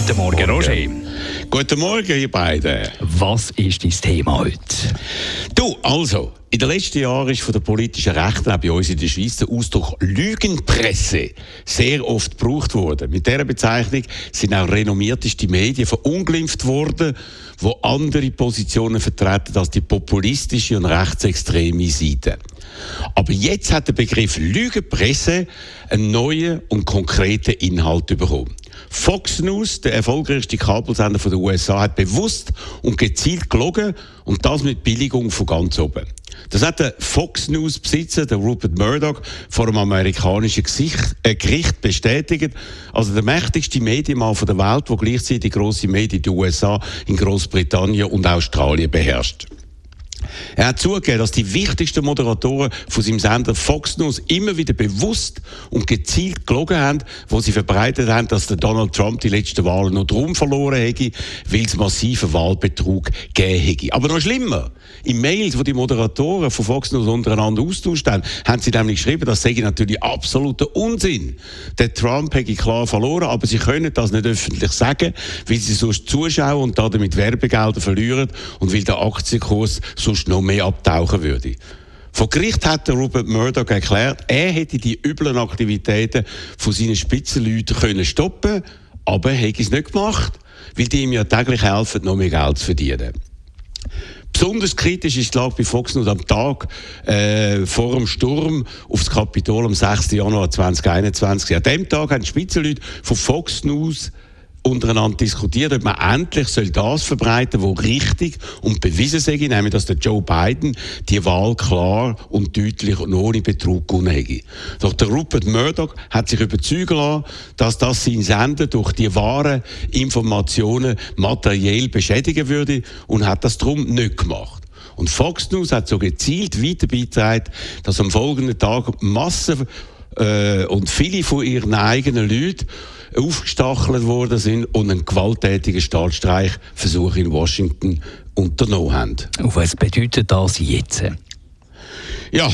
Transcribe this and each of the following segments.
Guten Morgen, Roger. Guten Morgen, ihr beiden. Was ist dein Thema heute? Du, also, in den letzten Jahren ist von der politischen Rechten auch bei uns in der Schweiz der Ausdruck Lügenpresse sehr oft gebraucht worden. Mit dieser Bezeichnung sind auch renommierteste Medien verunglimpft worden, wo andere Positionen vertreten als die populistische und rechtsextreme Seite. Aber jetzt hat der Begriff Lügenpresse einen neuen und konkreten Inhalt bekommen. Fox News, der erfolgreichste Kabelsender der USA, hat bewusst und gezielt gelogen und das mit Billigung von ganz oben. Das hat der Fox News Besitzer, der Rupert Murdoch, vor einem amerikanischen Gesicht, äh, Gericht bestätigt. Also der mächtigste Medienmann der Welt, der gleichzeitig grosse Medien in den USA, in Großbritannien und Australien beherrscht. Er hat zugegeben, dass die wichtigsten Moderatoren von seinem Sender Fox News immer wieder bewusst und gezielt gelogen haben, wo sie verbreitet haben, dass der Donald Trump die letzten Wahlen noch drum verloren hätte, weil es massiven Wahlbetrug gegeben hätte. Aber noch schlimmer, in Mails, wo die Moderatoren von Fox News untereinander austauscht haben, haben sie nämlich geschrieben, das sei natürlich absoluter Unsinn. Der Trump hätte klar verloren, aber sie können das nicht öffentlich sagen, weil sie sonst Zuschauer und damit Werbegelder verlieren und weil der Aktienkurs sonst noch mehr abtauchen würde. Vor Gericht hat der Robert Murdoch erklärt, er hätte die üblen Aktivitäten von seinen Spitzenleuten können stoppen aber er hätte es nicht gemacht, weil die ihm ja täglich helfen, noch mehr Geld zu verdienen. Besonders kritisch ist die Lage bei Fox News am Tag äh, vor dem Sturm aufs Kapitol am 6. Januar 2021. An dem Tag haben die Spitzenleute von Fox News untereinander diskutiert, ob man endlich soll das verbreiten soll, was richtig und bewiesen sei, nämlich, dass der Joe Biden die Wahl klar und deutlich und ohne Betrug gewonnen hätte. Doch der Rupert Murdoch hat sich überzeugen lassen, dass das sein Sender durch die wahren Informationen materiell beschädigen würde und hat das darum nicht gemacht. Und Fox News hat so gezielt weiter beigetragen, dass am folgenden Tag Massen äh, und viele von ihren eigenen Leuten aufgestachelt worden sind und einen gewalttätigen Staatsstreichversuch in Washington unternommen haben. Und was bedeutet das jetzt? Ja,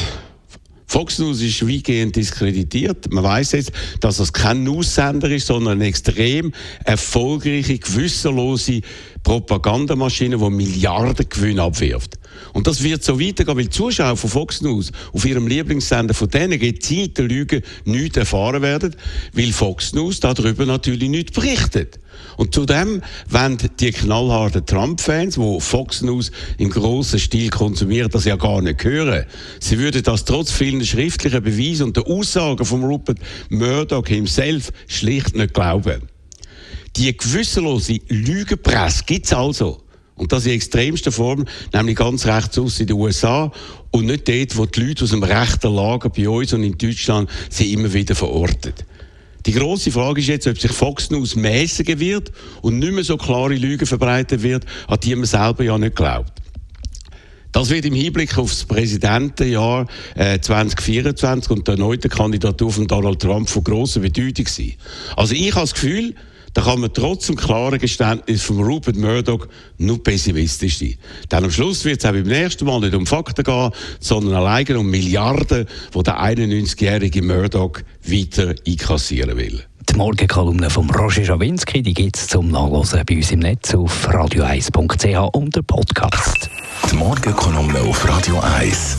Fox News ist weitgehend diskreditiert. Man weiß jetzt, dass es kein News-Sender ist, sondern eine extrem erfolgreiche, gewissenlose Propagandamaschine, die Milliarden Gewinne abwirft. Und das wird so weitergehen, weil Zuschauer von Fox News auf ihrem Lieblingssender von denen gezielten Lügen nichts erfahren werden, weil Fox News darüber natürlich nichts berichtet. Und zudem wenn die knallharten Trump-Fans, die Fox News im grossen Stil konsumieren, das ja gar nicht hören. Sie würden das trotz vielen schriftlichen Beweisen und der Aussagen von Rupert Murdoch himself schlicht nicht glauben. Die gewissenlose Lügenpresse gibt es also. Und das in extremster Form, nämlich ganz rechts aus in den USA und nicht dort, wo die Leute aus dem rechten Lager bei uns und in Deutschland sie immer wieder verortet. Die große Frage ist jetzt, ob sich Fox News mäßigen wird und nicht mehr so klare Lügen verbreiten wird, an die man selber ja nicht glaubt. Das wird im Hinblick auf das Präsidentenjahr äh, 2024 und der erneuten Kandidatur von Donald Trump von grosser Bedeutung sein. Also ich habe das Gefühl, da kann man trotz dem klaren Geständnis von Rupert Murdoch nur pessimistisch sein. Denn am Schluss wird es auch beim nächsten Mal nicht um Fakten gehen, sondern allein um Milliarden, die der 91-jährige Murdoch weiter einkassieren will. Die Morgenkolumne von Roger Schawinski, die gibt es zum Nachlesen bei uns im Netz auf radio1.ch unter Podcast. Die Morgenkolumne auf Radio 1.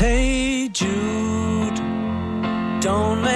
Hey Jude, don't.